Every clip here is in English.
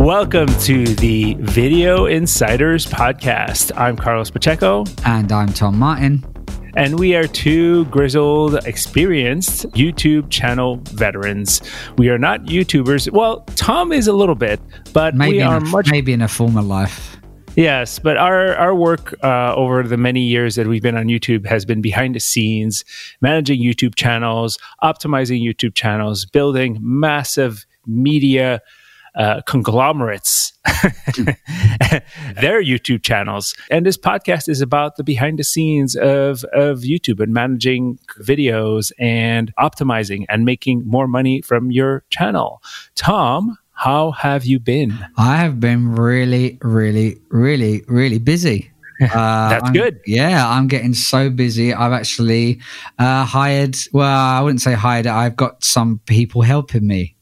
Welcome to the Video Insiders Podcast. I'm Carlos Pacheco. And I'm Tom Martin. And we are two grizzled, experienced YouTube channel veterans. We are not YouTubers. Well, Tom is a little bit, but maybe we are a, much. Maybe in a former life. Yes, but our our work uh, over the many years that we've been on YouTube has been behind the scenes, managing YouTube channels, optimizing YouTube channels, building massive media uh, conglomerates their YouTube channels. And this podcast is about the behind the scenes of, of YouTube and managing videos and optimizing and making more money from your channel. Tom, how have you been? I have been really, really, really, really busy. Uh, That's I'm, good. Yeah, I'm getting so busy. I've actually uh, hired, well, I wouldn't say hired, I've got some people helping me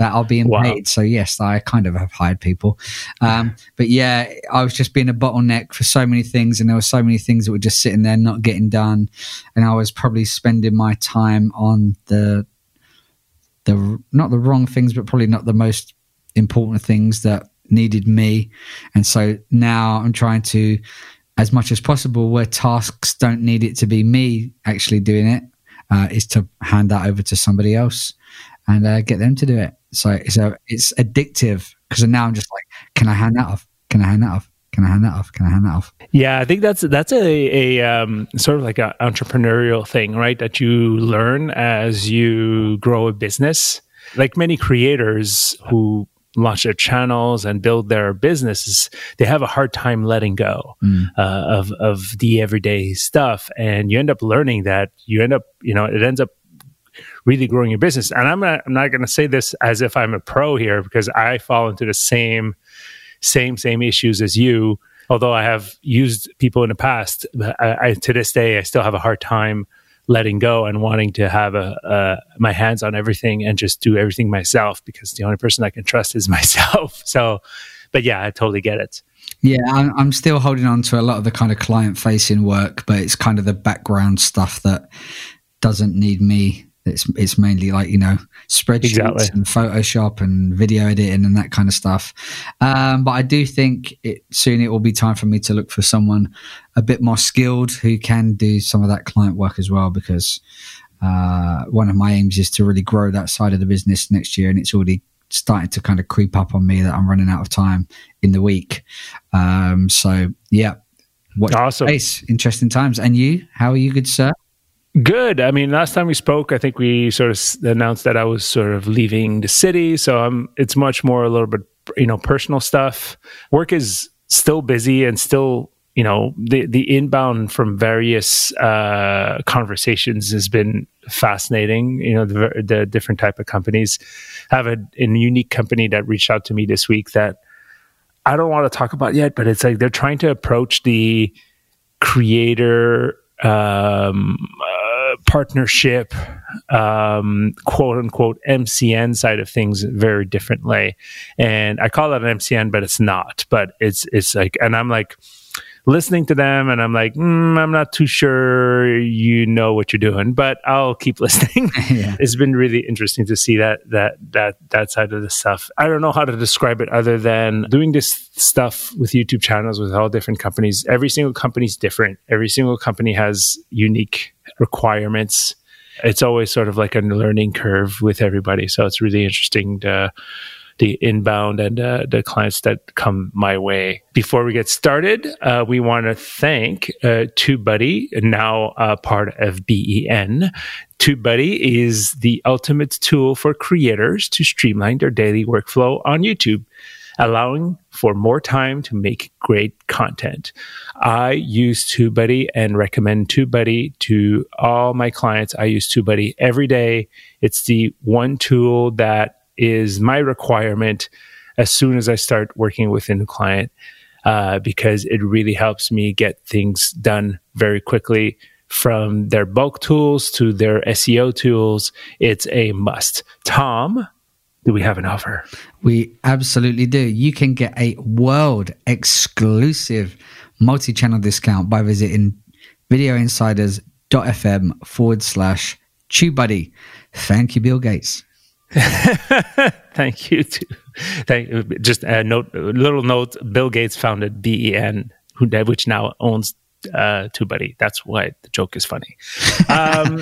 that are being wow. paid. So yes, I kind of have hired people. Um, but yeah, I was just being a bottleneck for so many things, and there were so many things that were just sitting there not getting done, and I was probably spending my time on the the not the wrong things, but probably not the most important things that needed me. And so now I'm trying to, as much as possible, where tasks don't need it to be me actually doing it, uh, is to hand that over to somebody else and uh, get them to do it. So it's a, it's addictive because now I'm just like, can I hand that off? Can I hand that off? Can I hand that off? Can I hand that off? Yeah, I think that's that's a, a um, sort of like an entrepreneurial thing, right? That you learn as you grow a business. Like many creators who launch their channels and build their businesses, they have a hard time letting go mm. uh, of of the everyday stuff, and you end up learning that you end up, you know, it ends up really growing your business. And I'm not, I'm not going to say this as if I'm a pro here because I fall into the same, same, same issues as you. Although I have used people in the past, I, I, to this day I still have a hard time letting go and wanting to have a, my hands on everything and just do everything myself because the only person I can trust is myself. So, but yeah, I totally get it. Yeah, I'm, I'm still holding on to a lot of the kind of client facing work, but it's kind of the background stuff that doesn't need me it's it's mainly like you know spreadsheets exactly. and Photoshop and video editing and that kind of stuff. Um, but I do think it, soon it will be time for me to look for someone a bit more skilled who can do some of that client work as well. Because uh, one of my aims is to really grow that side of the business next year, and it's already starting to kind of creep up on me that I'm running out of time in the week. Um, so yeah, what awesome, interesting times. And you, how are you, good sir? Good. I mean, last time we spoke, I think we sort of announced that I was sort of leaving the city. So I'm, it's much more a little bit, you know, personal stuff. Work is still busy and still, you know, the, the inbound from various uh, conversations has been fascinating. You know, the, the different type of companies I have a, a unique company that reached out to me this week that I don't want to talk about yet, but it's like they're trying to approach the creator um, partnership, um, quote unquote MCN side of things very differently. And I call it an MCN, but it's not. But it's it's like, and I'm like, listening to them and I'm like, mm, I'm not too sure you know what you're doing, but I'll keep listening. yeah. It's been really interesting to see that that that that side of the stuff. I don't know how to describe it other than doing this stuff with YouTube channels with all different companies. Every single company is different. Every single company has unique requirements. It's always sort of like a learning curve with everybody. So it's really interesting to the inbound and uh, the clients that come my way. Before we get started, uh, we want to thank uh, TubeBuddy, now part of BEN. TubeBuddy is the ultimate tool for creators to streamline their daily workflow on YouTube allowing for more time to make great content. I use TubeBuddy and recommend TubeBuddy to all my clients. I use TubeBuddy every day. It's the one tool that is my requirement as soon as I start working with a new client uh, because it really helps me get things done very quickly from their bulk tools to their SEO tools. It's a must. Tom, do we have an offer? We absolutely do. You can get a world exclusive multi channel discount by visiting videoinsiders.fm forward slash TubeBuddy. Thank you, Bill Gates. Thank you too. Thank, just a note, a little note. Bill Gates founded BEN, which now owns uh, TubeBuddy. That's why the joke is funny. Um,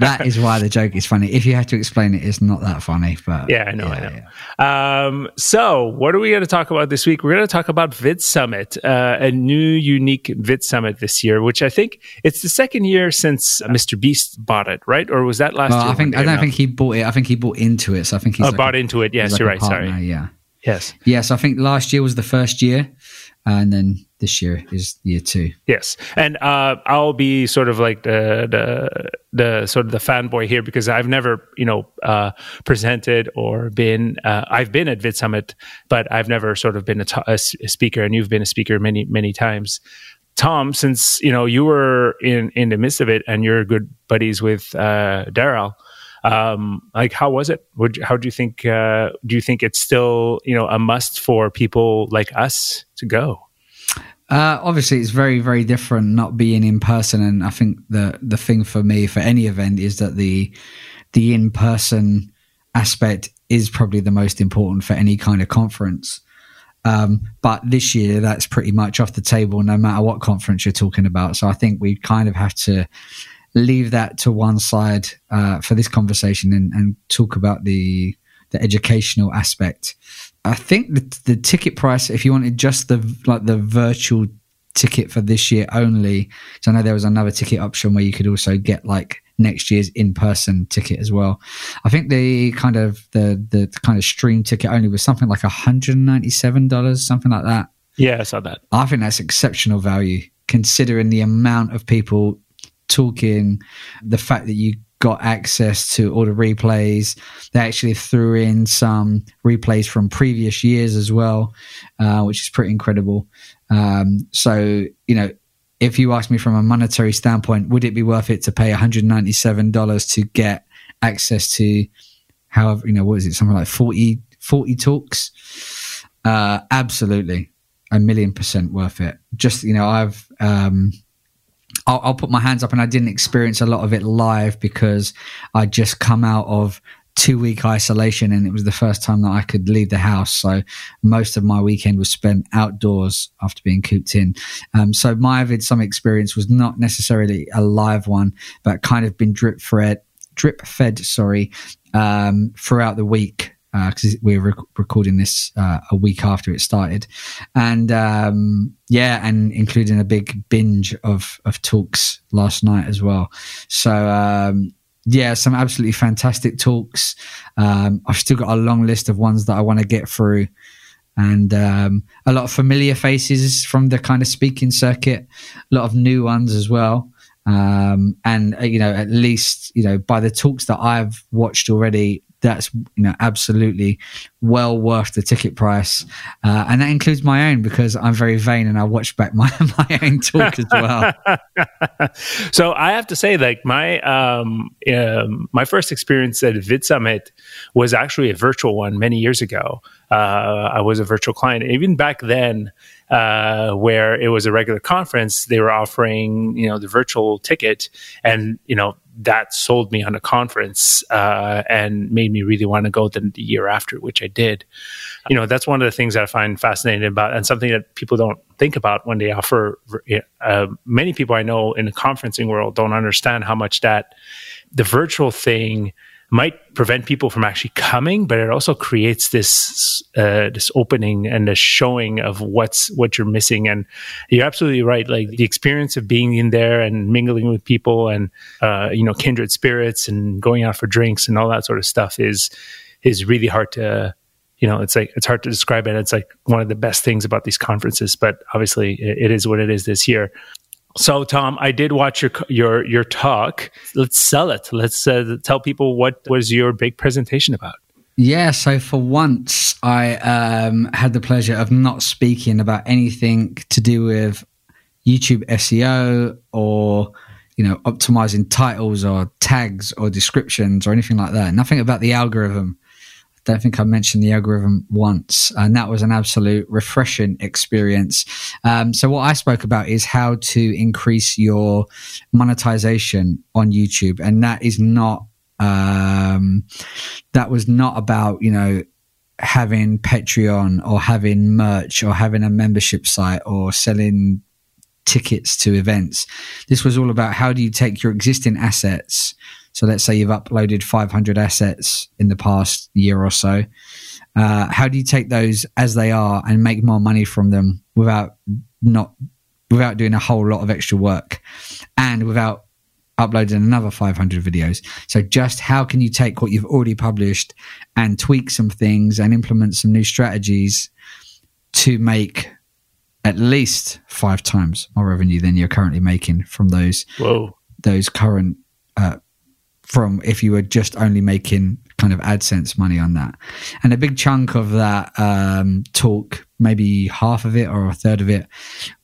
that is why the joke is funny. If you have to explain it, it's not that funny. But yeah, I know, yeah, I know. Yeah. Um, so, what are we going to talk about this week? We're going to talk about Vid Summit, uh, a new, unique Vid Summit this year, which I think it's the second year since Mr. Beast bought it, right? Or was that last well, year? I think I don't think he bought it. I think he bought into it. So I think he's oh, like bought a, into it. Yes, like you're right. Partner, Sorry. Yeah. Yes. Yes, I think last year was the first year, and then this year is year two. Yes, and uh, I'll be sort of like the, the the sort of the fanboy here because I've never you know uh, presented or been. Uh, I've been at Vid Summit, but I've never sort of been a, speaker, and you've been a speaker many many times. Tom, since you know you were in in the midst of it, and you're good buddies with uh, Derral um, like how was it Would, how do you think uh, do you think it's still you know a must for people like us to go uh, obviously, it's very, very different not being in person, and I think the the thing for me for any event is that the the in person aspect is probably the most important for any kind of conference. Um, but this year, that's pretty much off the table, no matter what conference you're talking about. So I think we kind of have to leave that to one side uh, for this conversation and, and talk about the the educational aspect I think the, the ticket price, if you wanted just the like the virtual ticket for this year only, so I know there was another ticket option where you could also get like next year's in-person ticket as well. I think the kind of the the kind of stream ticket only was something like $197, something like that. Yeah, I saw that. I think that's exceptional value considering the amount of people talking, the fact that you got access to all the replays. They actually threw in some replays from previous years as well, uh, which is pretty incredible. Um, so, you know, if you ask me from a monetary standpoint, would it be worth it to pay $197 to get access to however, you know, what is it, something like 40, 40 talks? Uh, absolutely. A million percent worth it. Just, you know, I've, um, I'll, I'll, put my hands up and I didn't experience a lot of it live because I just come out of two week isolation and it was the first time that I could leave the house. So most of my weekend was spent outdoors after being cooped in. Um, so my Vid Summit experience was not necessarily a live one, but kind of been drip fed, drip fed, sorry, um, throughout the week because uh, we're rec- recording this uh, a week after it started, and um, yeah, and including a big binge of of talks last night as well. So um, yeah, some absolutely fantastic talks. Um, I've still got a long list of ones that I want to get through, and um, a lot of familiar faces from the kind of speaking circuit, a lot of new ones as well. Um, and uh, you know, at least you know by the talks that I've watched already, that's you know absolutely well worth the ticket price, uh, and that includes my own because I'm very vain and I watch back my my own talk as well. so I have to say, like my um, um, my first experience at Vid Summit was actually a virtual one many years ago. Uh, I was a virtual client. Even back then, uh, where it was a regular conference, they were offering you know the virtual ticket, and you know that sold me on a conference uh, and made me really want to go the, the, year after, which I did. You know, that's one of the things that I find fascinating about, and something that people don't think about when they offer. Uh, many people I know in the conferencing world don't understand how much that the virtual thing might prevent people from actually coming, but it also creates this uh, this opening and a showing of what's what you're missing. And you're absolutely right. Like the experience of being in there and mingling with people and uh, you know kindred spirits and going out for drinks and all that sort of stuff is is really hard to you know it's like it's hard to describe it it's like one of the best things about these conferences but obviously it is what it is this year so, Tom, I did watch your your your talk. Let's sell it. Let's uh, tell people what was your big presentation about. Yeah, so for once, I um, had the pleasure of not speaking about anything to do with YouTube SEO or you know optimizing titles or tags or descriptions or anything like that. Nothing about the algorithm don't think I mentioned the algorithm once, and that was an absolute refreshing experience. Um, so, what I spoke about is how to increase your monetization on YouTube, and that is not um, that was not about you know having Patreon or having merch or having a membership site or selling tickets to events. This was all about how do you take your existing assets. So let's say you've uploaded 500 assets in the past year or so. Uh, how do you take those as they are and make more money from them without not without doing a whole lot of extra work and without uploading another 500 videos. So just how can you take what you've already published and tweak some things and implement some new strategies to make at least five times more revenue than you're currently making from those Whoa. those current uh, from if you were just only making kind of AdSense money on that. And a big chunk of that um, talk, maybe half of it or a third of it,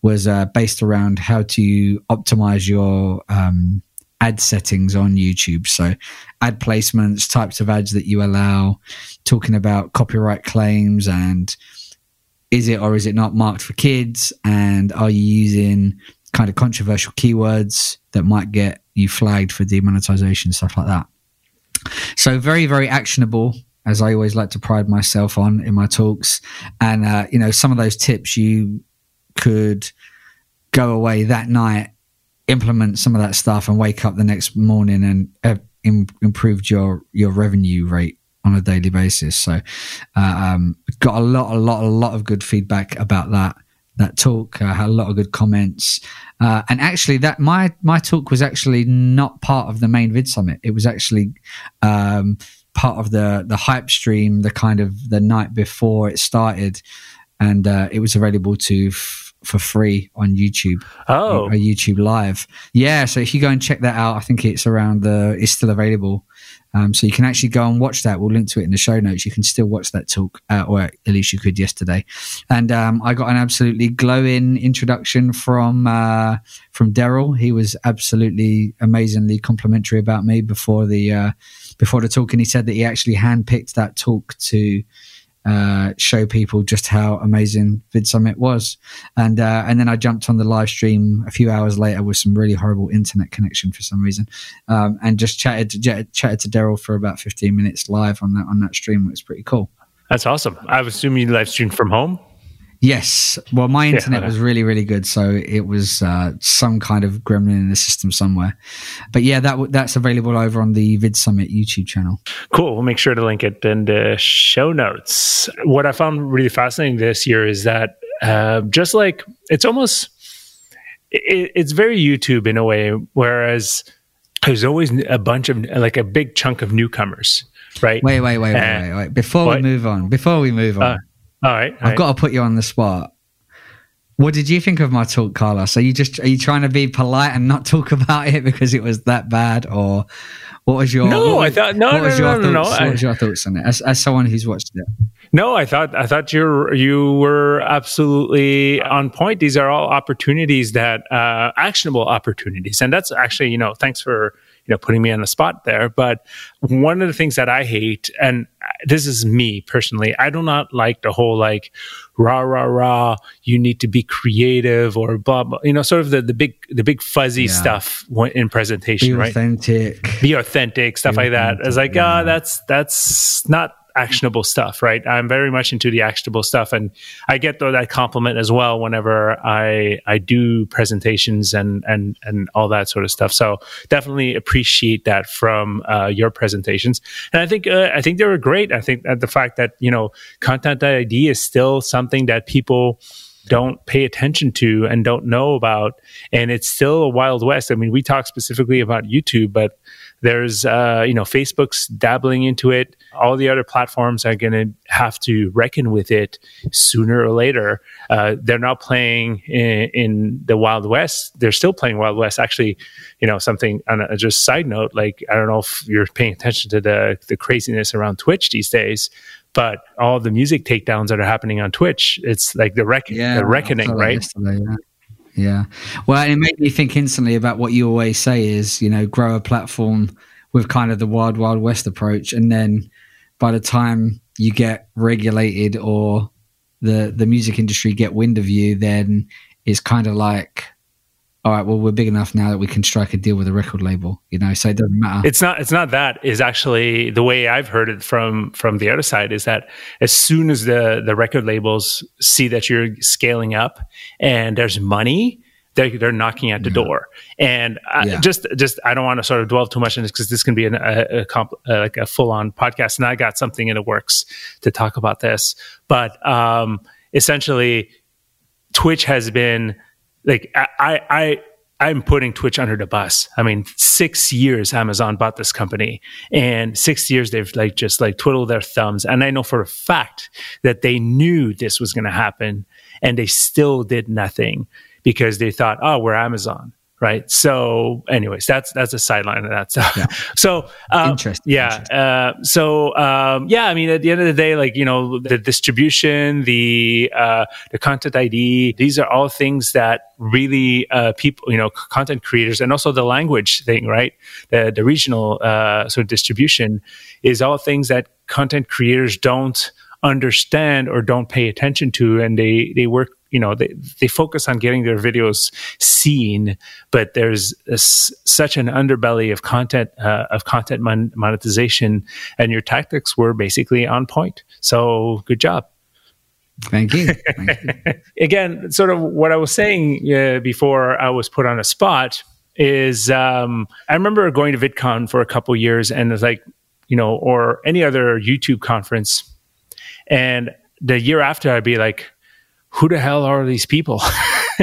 was uh, based around how to optimize your um, ad settings on YouTube. So, ad placements, types of ads that you allow, talking about copyright claims and is it or is it not marked for kids? And are you using kind of controversial keywords that might get you flagged for demonetization, stuff like that? So, very, very actionable. As I always like to pride myself on in my talks, and uh, you know, some of those tips you could go away that night implement some of that stuff and wake up the next morning and uh, Im- improved your your revenue rate on a daily basis. So, uh, um, got a lot, a lot, a lot of good feedback about that that talk. I had a lot of good comments, uh, and actually, that my my talk was actually not part of the main vid summit. It was actually um, part of the the hype stream, the kind of the night before it started, and uh, it was available to. F- for free on YouTube. Oh, a YouTube Live. Yeah, so if you go and check that out, I think it's around the. It's still available, um, so you can actually go and watch that. We'll link to it in the show notes. You can still watch that talk, uh, or at least you could yesterday. And um, I got an absolutely glowing introduction from uh, from Derral. He was absolutely amazingly complimentary about me before the uh, before the talk, and he said that he actually handpicked that talk to uh, show people just how amazing Vid Summit was. And uh, and then I jumped on the live stream a few hours later with some really horrible internet connection for some reason, um, and just chatted to, chatted to Derral for about fifteen minutes live on that on that stream. It was pretty cool. That's awesome. I assume you live streamed from home. Yes. Well, my internet yeah, was really, really good, so it was uh, some kind of gremlin in the system somewhere. But yeah, that that's available over on the Vid Summit YouTube channel. Cool. We'll make sure to link it in the show notes. What I found really fascinating this year is that uh, just like it's almost it, it's very YouTube in a way, whereas there's always a bunch of like a big chunk of newcomers, right? Wait, wait, wait, wait, wait, wait. Before what? we move on, before we move on. All right. All I've right. got to put you on the spot. What did you think of my talk, Carlos? Are you just are you trying to be polite and not talk about it because it was that bad, or what was your? No, I thought no, no, no, no, no, What was your thoughts on it as, as someone who's watched it? No, I thought I thought you you were absolutely on point. These are all opportunities that uh, actionable opportunities, and that's actually you know thanks for you know putting me on the spot there. But one of the things that I hate, and this is me personally, I do not like the whole like rah rah rah. You need to be creative or blah blah. You know, sort of the the big the big fuzzy yeah. stuff in presentation, be right? Authentic, be authentic, stuff be like authentic, that. It's like ah, yeah. oh, that's that's not actionable stuff, right? I'm very much into the actionable stuff, and I get though that compliment as well whenever I I do presentations and and and all that sort of stuff. So definitely appreciate that from uh, your presentations, and I think uh, I think they were great. I think that the fact that you know content ID is still something that people don't pay attention to and don't know about and it's still a wild west i mean we talk specifically about youtube but there's, uh, you know, Facebook's dabbling into it. All the other platforms are going to have to reckon with it sooner or later. Uh, they're not playing in, in, the Wild West. They're still playing Wild West. Actually, you know, something on a just side note, like I don't know if you're paying attention to the the craziness around Twitch these days, but all the music takedowns that are happening on Twitch, it's like the, rec- yeah, the reckoning, right? Yeah. Yeah. Well, it made me think instantly about what you always say is, you know, grow a platform with kind of the wild, wild west approach. And then by the time you get regulated or the, the music industry get wind of you, then it's kind of like, all right, well, we're big enough now that we can strike a deal with a record label, you know, so it doesn't matter. It's not, it's not that is actually the way I've heard it from, from the other side is that as soon as the, the record labels see that you're scaling up and there's money, they're, they're knocking at the yeah. door. And I, yeah. just, just, I don't want to sort of dwell too much on this because this can be an, a, a comp, uh, like a full on podcast. And I got something in the works to talk about this, but, um, essentially Twitch has been, like I, I, I'm putting Twitch under the bus. I mean, six years Amazon bought this company, and six years they've like just like twiddled their thumbs. And I know for a fact that they knew this was going to happen, and they still did nothing because they thought, "Oh, we're Amazon." right? So, anyways, that's that's a sideline of that stuff. Yeah. so, um, interesting. Yeah. Interesting. Uh, so, um, yeah. I mean, at the end of the day, like you know, the distribution, the uh, the content ID, these are all things that really uh, people, you know, content creators, and also the language thing, right? The the regional uh, sort of distribution is all things that content creators don't understand or don't pay attention to and they they work you know they, they focus on getting their videos seen but there's a, such an underbelly of content uh, of content mon- monetization and your tactics were basically on point so good job Thank you. Thank you. Again, sort of what I was saying uh, before I was put on a spot is um, I remember going to VidCon for a couple years and it's like, you know, or any other YouTube conference. And the year after, I'd be like, who the hell are these people?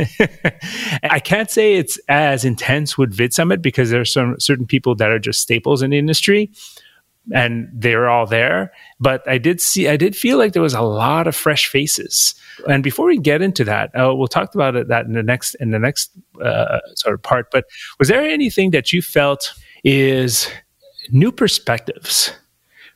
I can't say it's as intense with VidSummit because there's some certain people that are just staples in the industry and they're all there. But I did see, I did feel like there was a lot of fresh faces. And before we get into that, uh, we'll talk about it, that in the next in the next uh, sort of part. But was there anything that you felt is new perspectives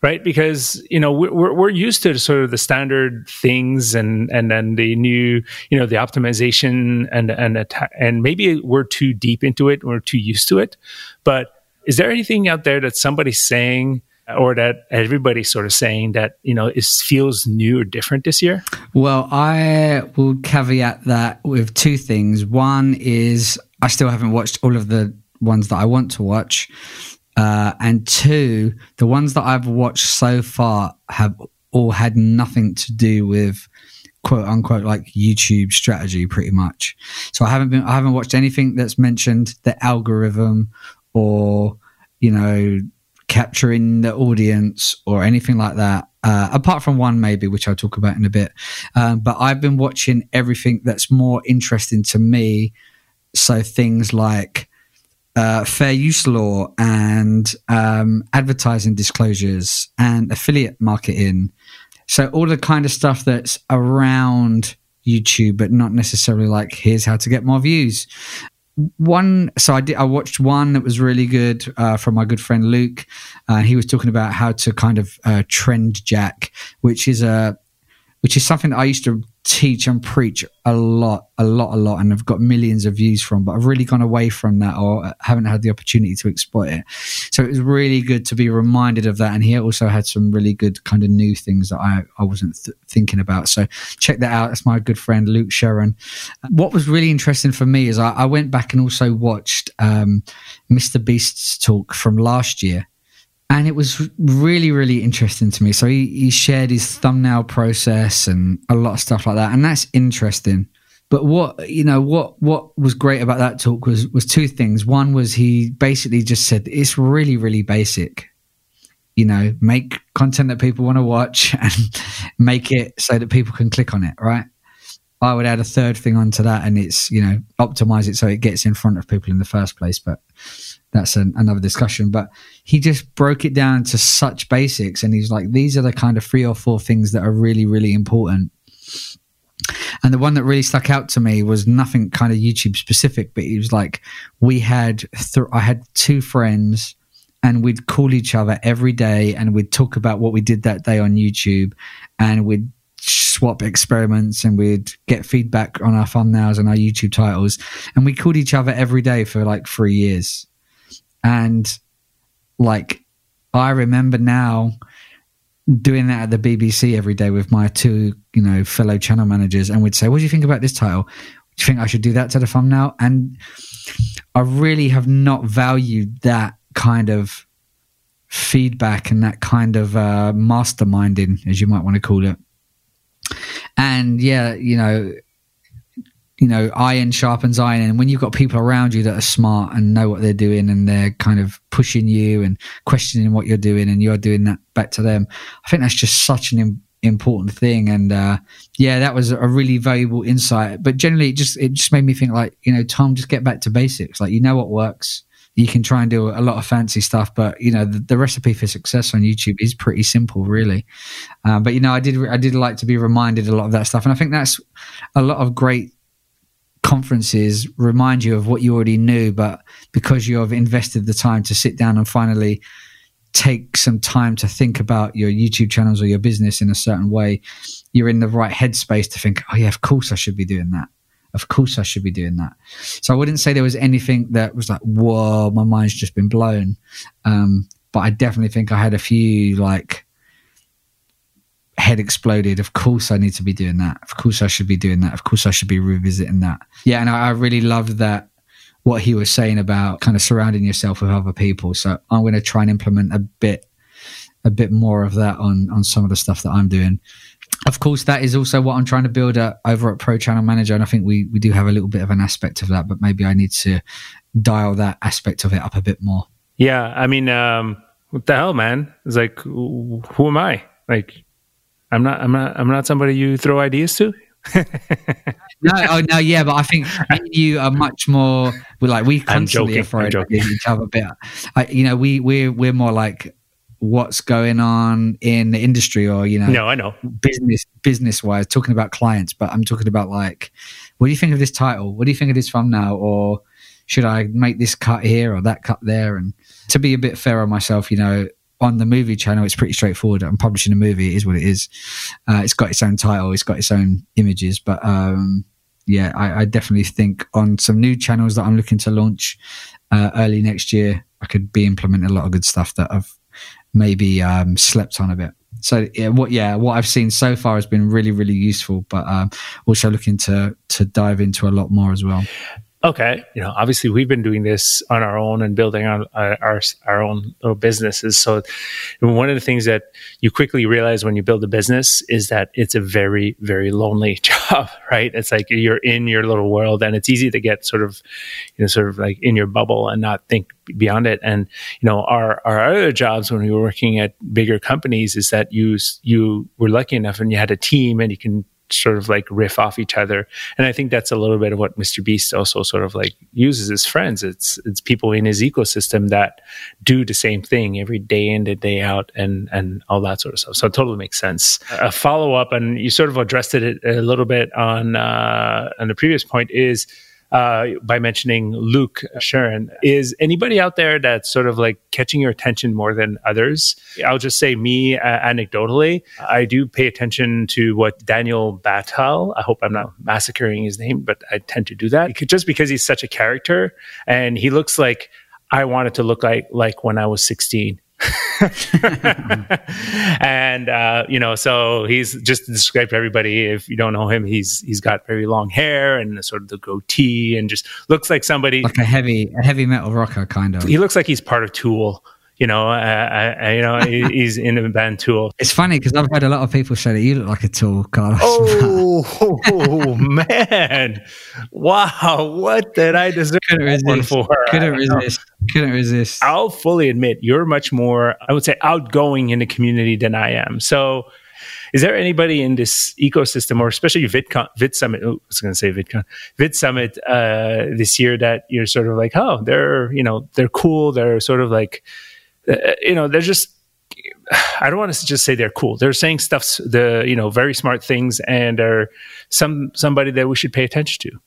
right? Because you know we're we're used to sort of the standard things and and then the new you know the optimization and and attack, and maybe we're too deep into it, we're too used to it. But is there anything out there that somebody's saying? or that everybody's sort of saying that you know it feels new or different this year? Well, I will caveat that with two things. One is I still haven't watched all of the ones that I want to watch. Uh, and two, the ones that I've watched so far have all had nothing to do with quote unquote like YouTube strategy pretty much. So I haven't been I haven't watched anything that's mentioned the algorithm or you know capturing the audience or anything like that. Uh, apart from one maybe which I'll talk about in a bit. Um, but I've been watching everything that's more interesting to me. So things like uh, fair use law and um, advertising disclosures and affiliate marketing. So all the kind of stuff that's around YouTube, but not necessarily like here's how to get more views. One, so I did. I watched one that was really good uh, from my good friend Luke. Uh, he was talking about how to kind of uh, trend jack, which is a which is something that I used to teach and preach a lot, a lot, a lot, and I've got millions of views from, but I've really gone away from that or haven't had the opportunity to exploit it. So it was really good to be reminded of that. And he also had some really good kind of new things that I, I wasn't th- thinking about. So check that out. That's my good friend Luke Sharon. What was really interesting for me is I, I went back and also watched um, Mr. Beast's talk from last year and it was really really interesting to me. So he, he shared his thumbnail process and a lot of stuff like that. And that's interesting. But what you know what what was great about that talk was was two things. One was he basically just said it's really really basic. You know make content that people want to watch and make it so that people can click on it right? I would add a third thing onto that and it's you know optimize it so it gets in front of people in the first place. But that's an, another discussion. But he just broke it down to such basics, and he's like, these are the kind of three or four things that are really, really important. And the one that really stuck out to me was nothing kind of YouTube specific, but he was like, we had, th- I had two friends and we'd call each other every day and we'd talk about what we did that day on YouTube and we'd swap experiments and we'd get feedback on our thumbnails and our YouTube titles. And we called each other every day for like three years. And like, I remember now doing that at the BBC every day with my two, you know, fellow channel managers, and we'd say, "What do you think about this title? Do you think I should do that to the thumbnail?" And I really have not valued that kind of feedback and that kind of uh, masterminding, as you might want to call it. And yeah, you know, you know, iron sharpens iron. And when you've got people around you that are smart and know what they're doing and they're kind of pushing you and questioning what you're doing and you're doing that back to them, I think that's just such an Im- important thing. And uh, yeah, that was a really valuable insight. But generally, it just it just made me think like, you know, Tom, just get back to basics. Like, you know what works. You can try and do a lot of fancy stuff, but you know the, the recipe for success on YouTube is pretty simple, really. Uh, but you know, I did I did like to be reminded a lot of that stuff, and I think that's a lot of great conferences remind you of what you already knew, but because you have invested the time to sit down and finally take some time to think about your YouTube channels or your business in a certain way, you're in the right headspace to think, oh, yeah, of course I should be doing that. Of course I should be doing that. So I wouldn't say there was anything that was like, whoa, my mind's just been blown. Um, but I definitely think I had a few like, head exploded. Of course, I need to be doing that. Of course, I should be doing that. Of course, I should be revisiting that. Yeah, and I, I really loved that what he was saying about kind of surrounding yourself with other people. So I'm going to try and implement a bit, a bit more of that on on some of the stuff that I'm doing. Of course, that is also what I'm trying to build at, over at Pro Channel Manager, and I think we we do have a little bit of an aspect of that, but maybe I need to dial that aspect of it up a bit more. Yeah, I mean, um, what the hell, man? It's like, who am I? Like, I'm not. I'm not. I'm not somebody you throw ideas to. no, oh no, yeah, but I think you are much more. We're like we constantly throw each other, but I, you know, we we're we're more like what's going on in the industry or you know no i know business business wise talking about clients but i'm talking about like what do you think of this title what do you think of this thumbnail or should i make this cut here or that cut there and to be a bit fair on myself you know on the movie channel, it's pretty straightforward. I'm publishing a movie; it is what it is. Uh, it's got its own title, it's got its own images, but um, yeah, I, I, definitely think on some new channels that I'm looking to launch uh, early next year, I could be implementing a lot of good stuff that I've maybe um, slept on a bit. So yeah, what yeah, what I've seen so far has been really really useful, but um, also looking to to dive into a lot more as well okay, you know, obviously we've been doing this on our own and building on our, our, our own little businesses. So one of the things that you quickly realize when you build a business is that it's a very, very lonely job, right? It's like you're in your little world and it's easy to get sort of, you know, sort of like in your bubble and not think beyond it. And, you know, our, our other jobs when we were working at bigger companies is that you, you were lucky enough and you had a team and you can sort of like riff off each other. And I think that's a little bit of what Mr. Beast also sort of like uses as friends. It's it's people in his ecosystem that do the same thing every day in and day out and and all that sort of stuff. So it totally makes sense. A follow up, and you sort of addressed it a little bit on uh, on the previous point is uh, by mentioning Luke Sharon. Is anybody out there that's sort of like catching your attention more than others? I'll just say me uh, anecdotally, I do pay attention to what Daniel Batal, I hope I'm not massacring his name, but I tend to do that just because he's such a character and he looks like I wanted to look like like when I was 16. And uh, you know, so he's just to describe to everybody. If you don't know him, he's he's got very long hair and sort of the goatee, and just looks like somebody like a heavy a heavy metal rocker kind of. He looks like he's part of Tool you know, uh, uh, you know, he's in the band Tool. It's funny because I've had a lot of people say that you look like a Tool, Carlos. Oh, oh man! Wow, what did I deserve couldn't resist. for? Couldn't resist. Couldn't resist. I'll fully admit you're much more, I would say, outgoing in the community than I am. So. Is there anybody in this ecosystem, or especially VidCon, Vid Summit? Oh, I was going to say VidCon, Vid Summit uh, this year that you're sort of like, oh, they're you know they're cool. They're sort of like Uh, you know, they're just I don't want to just say they're cool. They're saying stuff, the you know, very smart things, and are some somebody that we should pay attention to.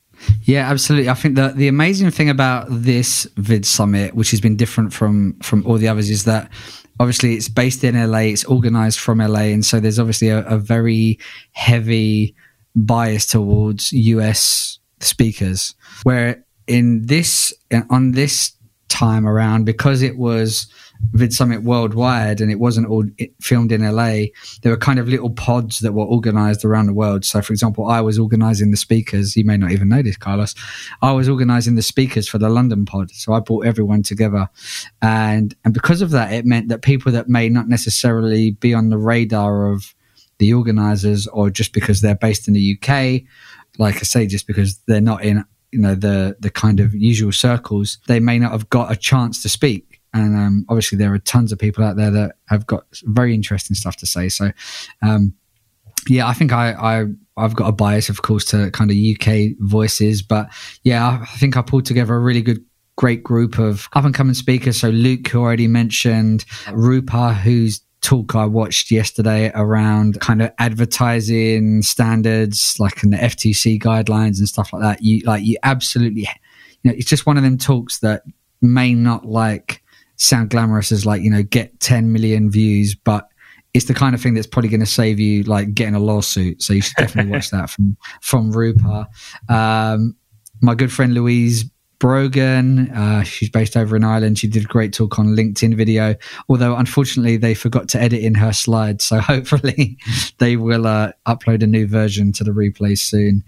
Yeah, absolutely. I think that the amazing thing about this Vid Summit, which has been different from from all the others, is that obviously it's based in LA, it's organized from LA, and so there's obviously a, a very heavy bias towards US speakers. Where in this on this time around because it was Vid Summit worldwide and it wasn't all filmed in LA. There were kind of little pods that were organized around the world. So, for example, I was organizing the speakers. You may not even know this, Carlos. I was organizing the speakers for the London pod. So I brought everyone together. And, and because of that, it meant that people that may not necessarily be on the radar of the organizers or just because they're based in the UK, like I say, just because they're not in you know the the kind of usual circles, they may not have got a chance to speak and um, obviously there are tons of people out there that have got very interesting stuff to say. So, um, yeah, I think I, I I've got a bias, of course, to kind of UK voices, but yeah, I think I pulled together a really good great group of up and coming speakers. So Luke, who already mentioned, Rupa, whose talk I watched yesterday around kind of advertising standards, like in the FTC guidelines and stuff like that. You like you absolutely, you know, it's just one of them talks that may not like sound glamorous as like you know get 10 million views but it's the kind of thing that's probably going to save you like getting a lawsuit. So you should definitely watch that from from rupa. Um, my good friend louise brogan uh, she's based over in ireland. She did a great talk on linkedin video although unfortunately they forgot to edit in her slides. So hopefully they will uh, upload a new version to the replay soon.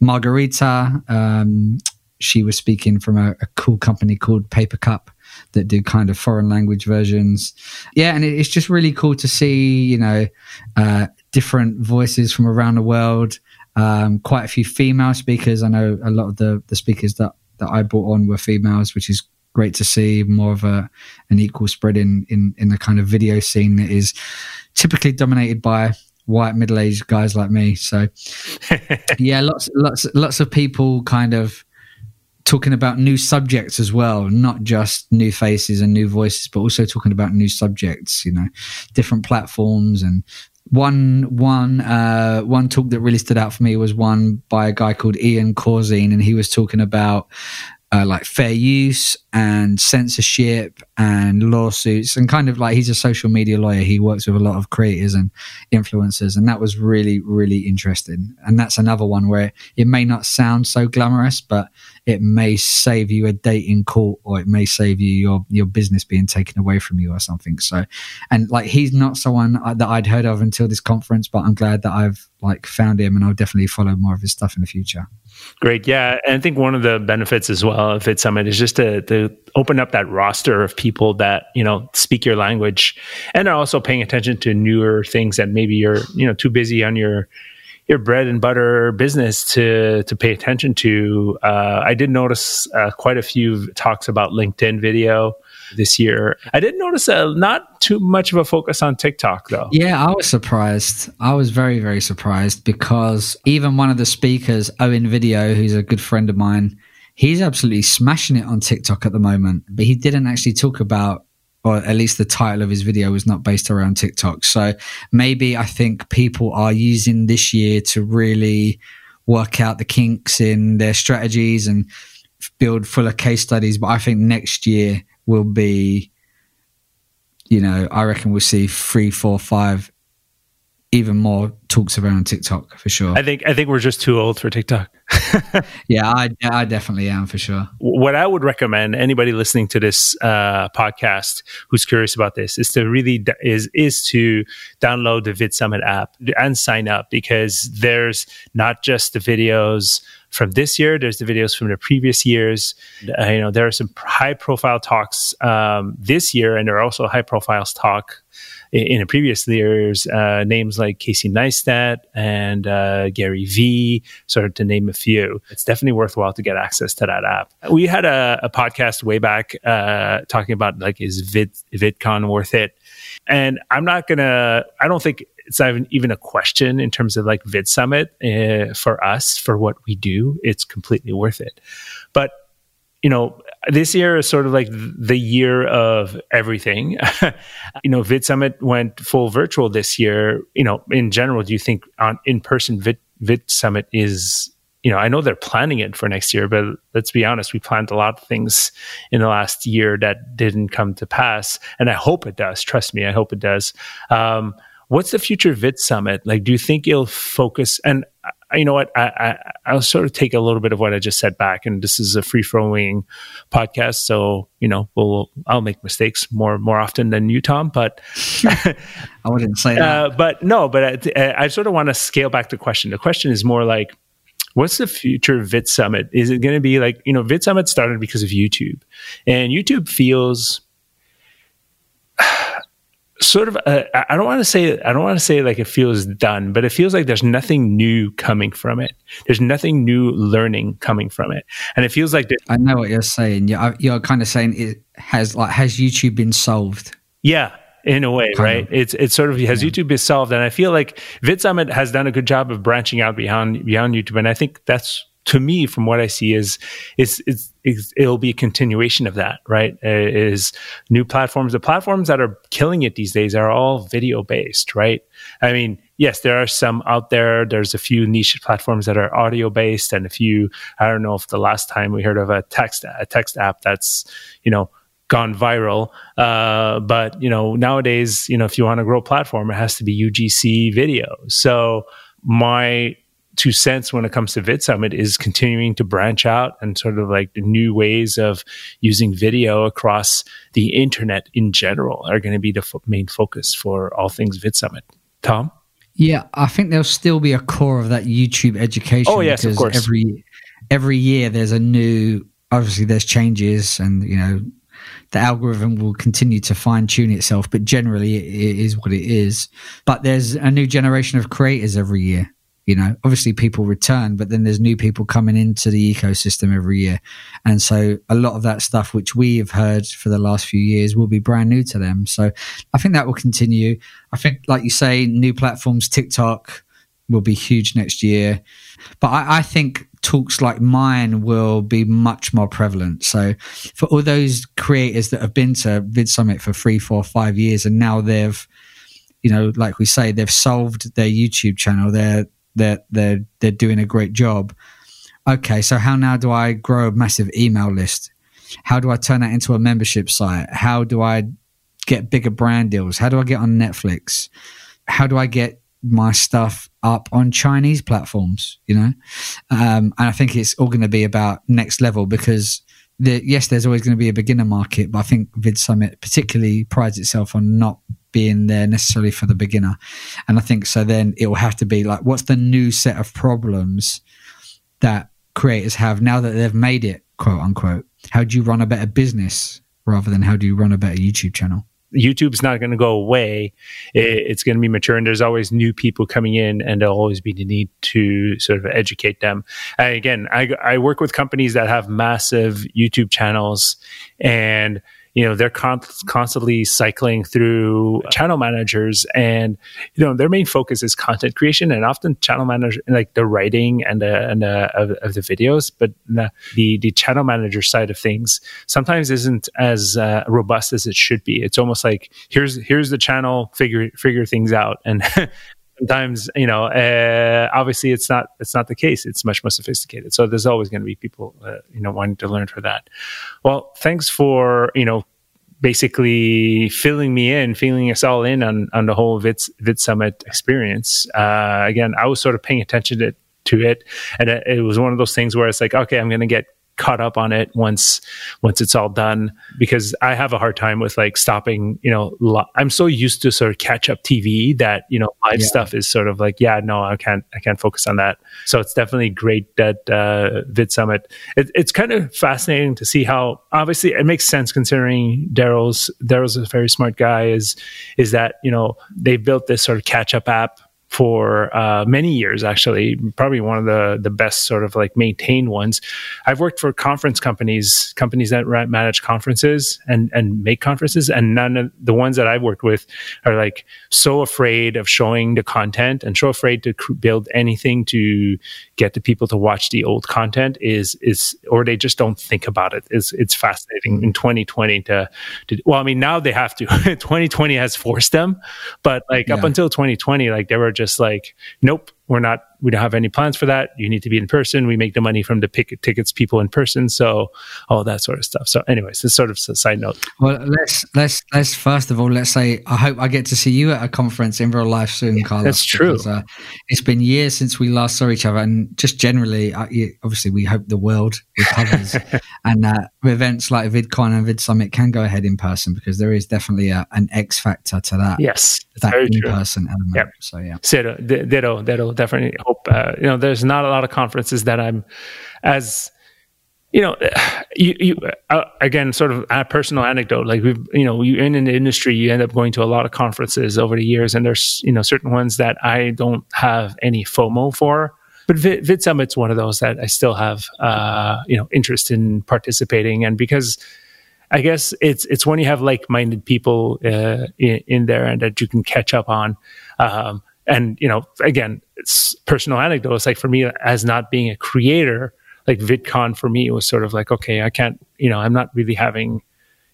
Margarita um, she was speaking from a, a cool company called Papercup that do kind of foreign language versions. Yeah, and it's just really cool to see, you know, uh, different voices from around the world. Um, quite a few female speakers. I know a lot of the the speakers that that I brought on were females, which is great to see. More of a an equal spread in in in the kind of video scene that is typically dominated by white middle aged guys like me. So yeah, lots lots lots of people kind of talking about new subjects as well, not just new faces and new voices, but also talking about new subjects, you know, different platforms. And one one uh, one talk that really stood out for me was one by a guy called Ian Corzine, and he was talking about uh, like fair use and censorship and lawsuits and kind of like he's a social media lawyer. He works with a lot of creators and influencers and that was really really interesting. And that's another one where it may not sound so glamorous but it may save you a date in court or it may save you your your business being taken away from you or something. So and like he's not someone that I'd heard of until this conference but I'm glad that I've like found him and I'll definitely follow more of his stuff in the future Great. Yeah. And I think one of the benefits as well of Vid Summit is just to, to open up that roster of people that, you know, speak your language and are also paying attention to newer things that maybe you're, you know, too busy on your your bread and butter business to to pay attention to. Uh, I did notice uh, quite a few talks about LinkedIn video this year. I did notice a, not too much of a focus on TikTok though. Yeah, I was surprised. I was very, very surprised because even one of the speakers, Owen Video, who's a good friend of mine, he's absolutely smashing it on TikTok at the moment. But he didn't actually talk about or at least the title of his video was not based around TikTok. So maybe I think people are using this year to really work out the kinks in their strategies and build fuller case studies. But I think next year will be, you know, I reckon we'll see three, four, five, even more talks around TikTok for sure. I think I think we're just too old for TikTok. yeah, I, I definitely am for sure. What I would recommend anybody listening to this uh, podcast who's curious about this is to really is is to download the Vid Summit app and sign up because there's not just the videos from this year. There's the videos from the previous years. Uh, you know, there are some high profile talks um, this year, and there are also high profiles talk in, in previous years. Uh, names like Casey Neistat and uh, Gary Vee, sort of to name a few. It's definitely worthwhile to get access to that app. We had a, a podcast way back uh, talking about like is Vid VidCon worth it? And I'm not gonna. I don't think it's not even, even a question in terms of like Vid Summit uh, for us for what we do. It's completely worth it. But you know, this year is sort of like the year of everything. you know, Vid Summit went full virtual this year. You know, in general, do you think on in person Vid, Vid Summit is you know, I know they're planning it for next year, but let's be honest, we planned a lot of things in the last year that didn't come to pass. And I hope it does. Trust me, I hope it does. Um, what's the future Vid Summit? Like, do you think it'll focus? And you know what? I, I will sort of take a little bit of what I just said back, and this is a free flowing podcast, so you know, we'll I'll make mistakes more more often than you, Tom. But I wouldn't say that. Uh, but no, but I, I sort of want to scale back the question. The question is more like, what's the future of Vid Summit? Is it going to be like you know, Vid Summit started because of YouTube, and YouTube feels sort of uh, I don't want to say I don't want to say like it feels done, but it feels like there's nothing new coming from it. There's nothing new learning coming from it, and it feels like I know what you're saying. You're, you're kind of saying it has like has YouTube been solved? Yeah, in a way, kind right? Of. It's it's sort of has yeah. YouTube been solved, and I feel like VidSummit has done a good job of branching out beyond beyond YouTube, and I think that's to me, from what I see, is is, is, is it'll be a continuation of that, right? Uh, is new platforms. The platforms that are killing it these days are all video based, right? I mean, yes, there are some out there. There's a few niche platforms that are audio based, and a few. I don't know if the last time we heard of a text a text app that's you know gone viral. Uh, but you know nowadays, you know if you want to grow a platform, it has to be UGC video. So my two cents when it comes to VidSummit is continuing to branch out and sort of like the new ways of using video across the internet in general are going to be the fo- main focus for all things VidSummit. Tom? Yeah, I think there'll still be a core of that YouTube education. Oh yes, of course. Every every year there's a new. Obviously, there's changes, and you know the algorithm will continue to fine tune itself, but generally it is what it is. But there's a new generation of creators every year you know obviously people return but then there's new people coming into the ecosystem every year. And so a lot of that stuff which we have heard for the last few years will be brand new to them. So i think that will continue. I think like you say new platforms tiktok will be huge next year. But i, I think talks like mine will be much more prevalent. So for all those creators that have been to vid summit for three four five years and now they've you know, like we say, they've solved their YouTube channel. They're they're they're they're doing a great job. Okay, so how now do I grow a massive email list? How do I turn that into a membership site? How do I get bigger brand deals? How do I get on Netflix? How do I get my stuff up on Chinese platforms? You know, um, and I think it's all going to be about next level because the, yes, there's always going to be a beginner market, but I think Vid Summit particularly prides itself on not being there necessarily for the beginner. And I think so then it will have to be like, what's the new set of problems that creators have now that they've made it, quote unquote? How do you run a better business rather than how do you run a better YouTube channel? YouTube's not going to go away. it's going to be mature, and there's always new people coming in, and there'll always be the need to sort of educate them. And again, I, I work with companies that have massive YouTube channels, and you know they're con- constantly cycling through channel managers and you know their main focus is content creation and often channel manager like the writing and the and the, of, of the videos but the, the, channel manager side of things sometimes isn't as uh, robust as it should be. It's almost like here's here's the channel figure figure things out. And sometimes you know uh, obviously it's not it's not the case. It's much more sophisticated. So there's always going to be people uh, you know wanting to learn for that. Well thanks for you know basically filling me in filling us all in on on the whole vid, vid summit experience. Uh, again i was sort of paying attention to, to it and it was one of those things where it's like okay i'm going to get caught up on it once once it's all done because I have a hard time with like stopping. You know, lo- I'm so used to sort of catch up TV that you know live yeah. stuff is sort of like yeah, no, I can't I can't focus on that. So it's definitely great that uh, Vid Summit. It, it's kind of fascinating to see how obviously it makes sense considering Derral's Derral's a very smart guy. Is is that you know they built this sort of catch up app for uh, many years, actually, probably one of the the best sort of like maintained ones. I've worked for conference companies, companies that manage conferences and and make conferences, and none of the ones that I've worked with are like so afraid of showing the content and so afraid to build anything to get the people to watch the old content is is or they just don't think about it. It's it's fascinating in 2020 to, to well, I mean now they have to. 2020 has forced them, but like yeah. up until 2020, like they were just like, nope, we're not we don't have any plans for that. You need to be in person. We make the money from the tickets people in person. So all that sort of stuff. So anyways, this sort of a side note. Well, let's let's let's first of all let's say I hope I get to see you at a conference in real life soon, Carlos. That's true. Because, uh, it's been years since we last saw each other, and just generally, uh, obviously, we hope the world recovers, and uh, events like VidCon and Vid Summit can go ahead in person because there is definitely a, an X factor to that. Yes, that in person element. Yep. So yeah, ditto, ditto, ditto. Definitely hope. Uh, you know, there's not a lot of conferences that I'm as you know, you, you uh, again, sort of a personal anecdote. Like we've, you know, you in an industry, you end up going to a lot of conferences over the years, and there's, you know, certain ones that I don't have any FOMO for. But Vid, Vid Summit's one of those that I still have, uh, you know, interest in participating, and because I guess it's it's when you have like-minded people uh, in, in, there and that you can catch up on. Um, and you know, again, it's personal anecdotes. Like for me, as not being a creator, like VidCon for me it was sort of like, okay, I can't, you know, I'm not really having,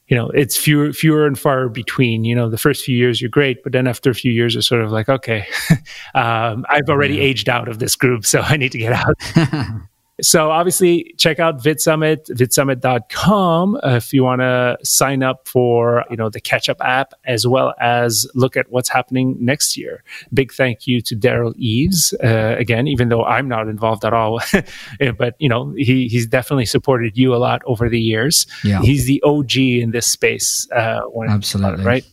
you know, it's fewer, fewer and far between. You know, the first few years you're great, but then after a few years, it's sort of like, okay, um, I've already aged out of this group, so I need to get out. So obviously, check out VidSummit, vidsummit.com uh, if you want to sign up for you know the catch up app as well as look at what's happening next year. Big thank you to Derral Eves uh, again, even though I'm not involved at all, but you know he he's definitely supported you a lot over the years. Yeah. he's the OG in this space. Uh, Absolutely, right.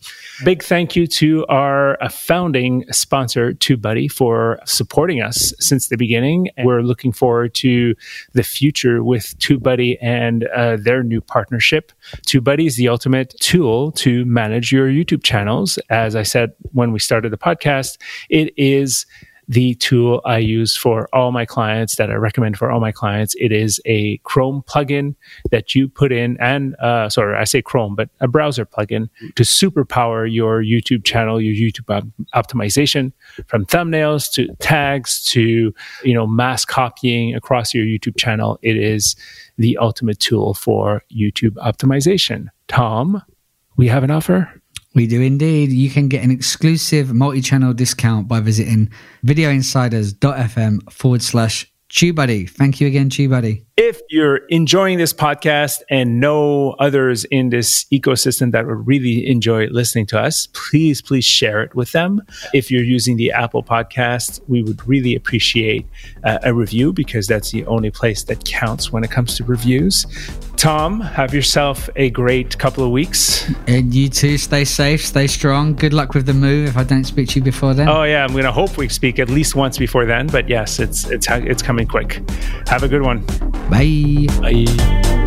Big thank you to our uh, founding sponsor, TubeBuddy, for supporting us since the beginning. And we're looking forward to the future with TubeBuddy and uh, their new partnership. TubeBuddy is the ultimate tool to manage your YouTube channels. As I said when we started the podcast, it is the tool I use for all my clients that I recommend for all my clients. It is a Chrome plugin that you put in, and uh, sorry, I say Chrome, but a browser plugin to superpower your YouTube channel, your YouTube op- optimization, from thumbnails to tags to you know mass copying across your YouTube channel. It is the ultimate tool for YouTube optimization. Tom, we have an offer. We do indeed. You can get an exclusive multi channel discount by visiting videoinsiders.fm forward slash TubeBuddy. Thank you again, TubeBuddy. If you're enjoying this podcast and know others in this ecosystem that would really enjoy listening to us, please, please share it with them. If you're using the Apple podcast, we would really appreciate uh, a review because that's the only place that counts when it comes to reviews. Tom, have yourself a great couple of weeks. And you too, stay safe, stay strong. Good luck with the move if I don't speak to you before then. Oh, yeah, I'm going to hope we speak at least once before then. But yes, it's, it's, it's coming quick. Have a good one. Bye. Bye.